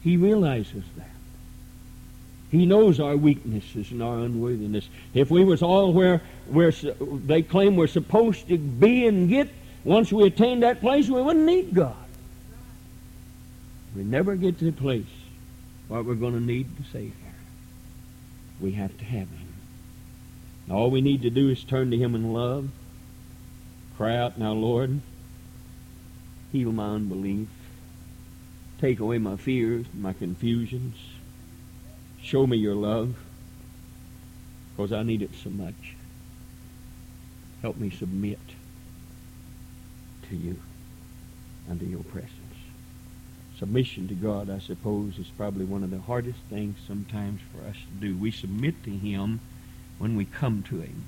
He realizes that. He knows our weaknesses and our unworthiness. If we was all where, where they claim we're supposed to be and get, once we attain that place, we wouldn't need God. We never get to the place where we're going to need the Savior. We have to have Him. All we need to do is turn to Him in love, cry out, Now, Lord, heal my unbelief, take away my fears, my confusions, show me your love, because I need it so much. Help me submit to you to your presence. Submission to God, I suppose, is probably one of the hardest things sometimes for us to do. We submit to Him when we come to Him.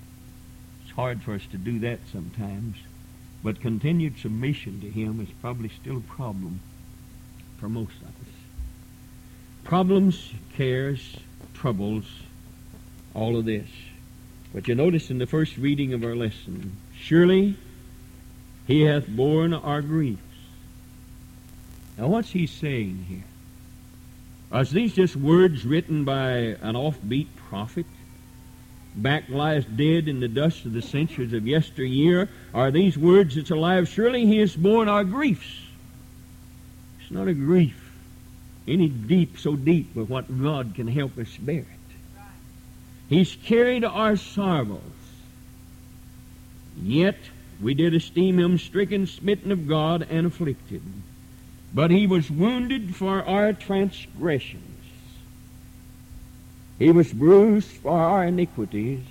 It's hard for us to do that sometimes, but continued submission to Him is probably still a problem for most of us. Problems, cares, troubles, all of this. But you notice in the first reading of our lesson, surely He hath borne our griefs. Now what's He saying here? Are these just words written by an offbeat prophet? Back lies dead in the dust of the centuries of yesteryear are these words that's alive. Surely he has borne our griefs. It's not a grief any deep, so deep, but what God can help us bear it. He's carried our sorrows. Yet we did esteem him stricken, smitten of God, and afflicted. But he was wounded for our transgressions. He was bruised for our iniquities.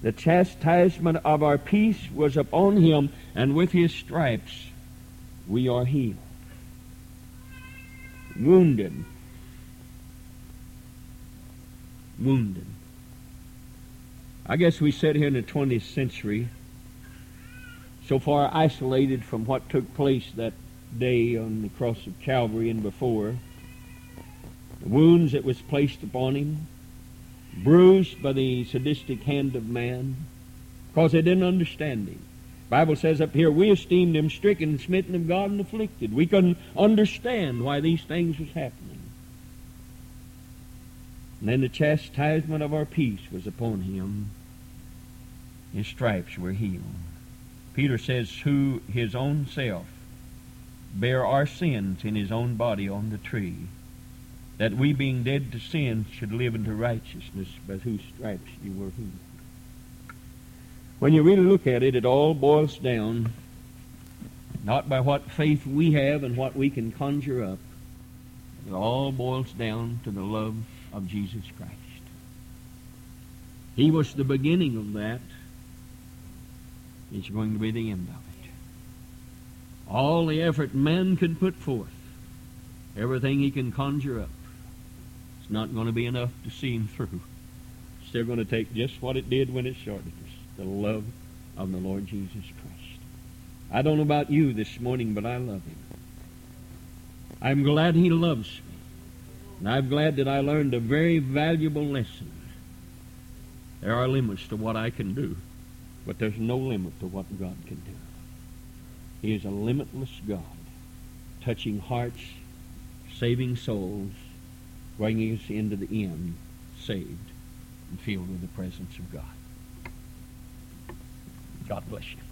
The chastisement of our peace was upon him, and with his stripes we are healed. Wounded. Wounded. I guess we sit here in the 20th century, so far isolated from what took place that day on the cross of Calvary and before the wounds that was placed upon him, bruised by the sadistic hand of man, because they didn't understand him. Bible says up here, we esteemed him stricken, smitten of God, and afflicted. We couldn't understand why these things was happening. And then the chastisement of our peace was upon him. His stripes were healed. Peter says, who his own self bare our sins in his own body on the tree that we being dead to sin should live unto righteousness, by whose stripes you were healed. When you really look at it, it all boils down not by what faith we have and what we can conjure up. It all boils down to the love of Jesus Christ. He was the beginning of that. He's going to be the end of it. All the effort man can put forth, everything he can conjure up, it's not going to be enough to see him through. It's still going to take just what it did when it started us the love of the Lord Jesus Christ. I don't know about you this morning, but I love him. I'm glad he loves me. And I'm glad that I learned a very valuable lesson. There are limits to what I can do, but there's no limit to what God can do. He is a limitless God, touching hearts, saving souls, bringing us into the end saved and filled with the presence of God. God bless you.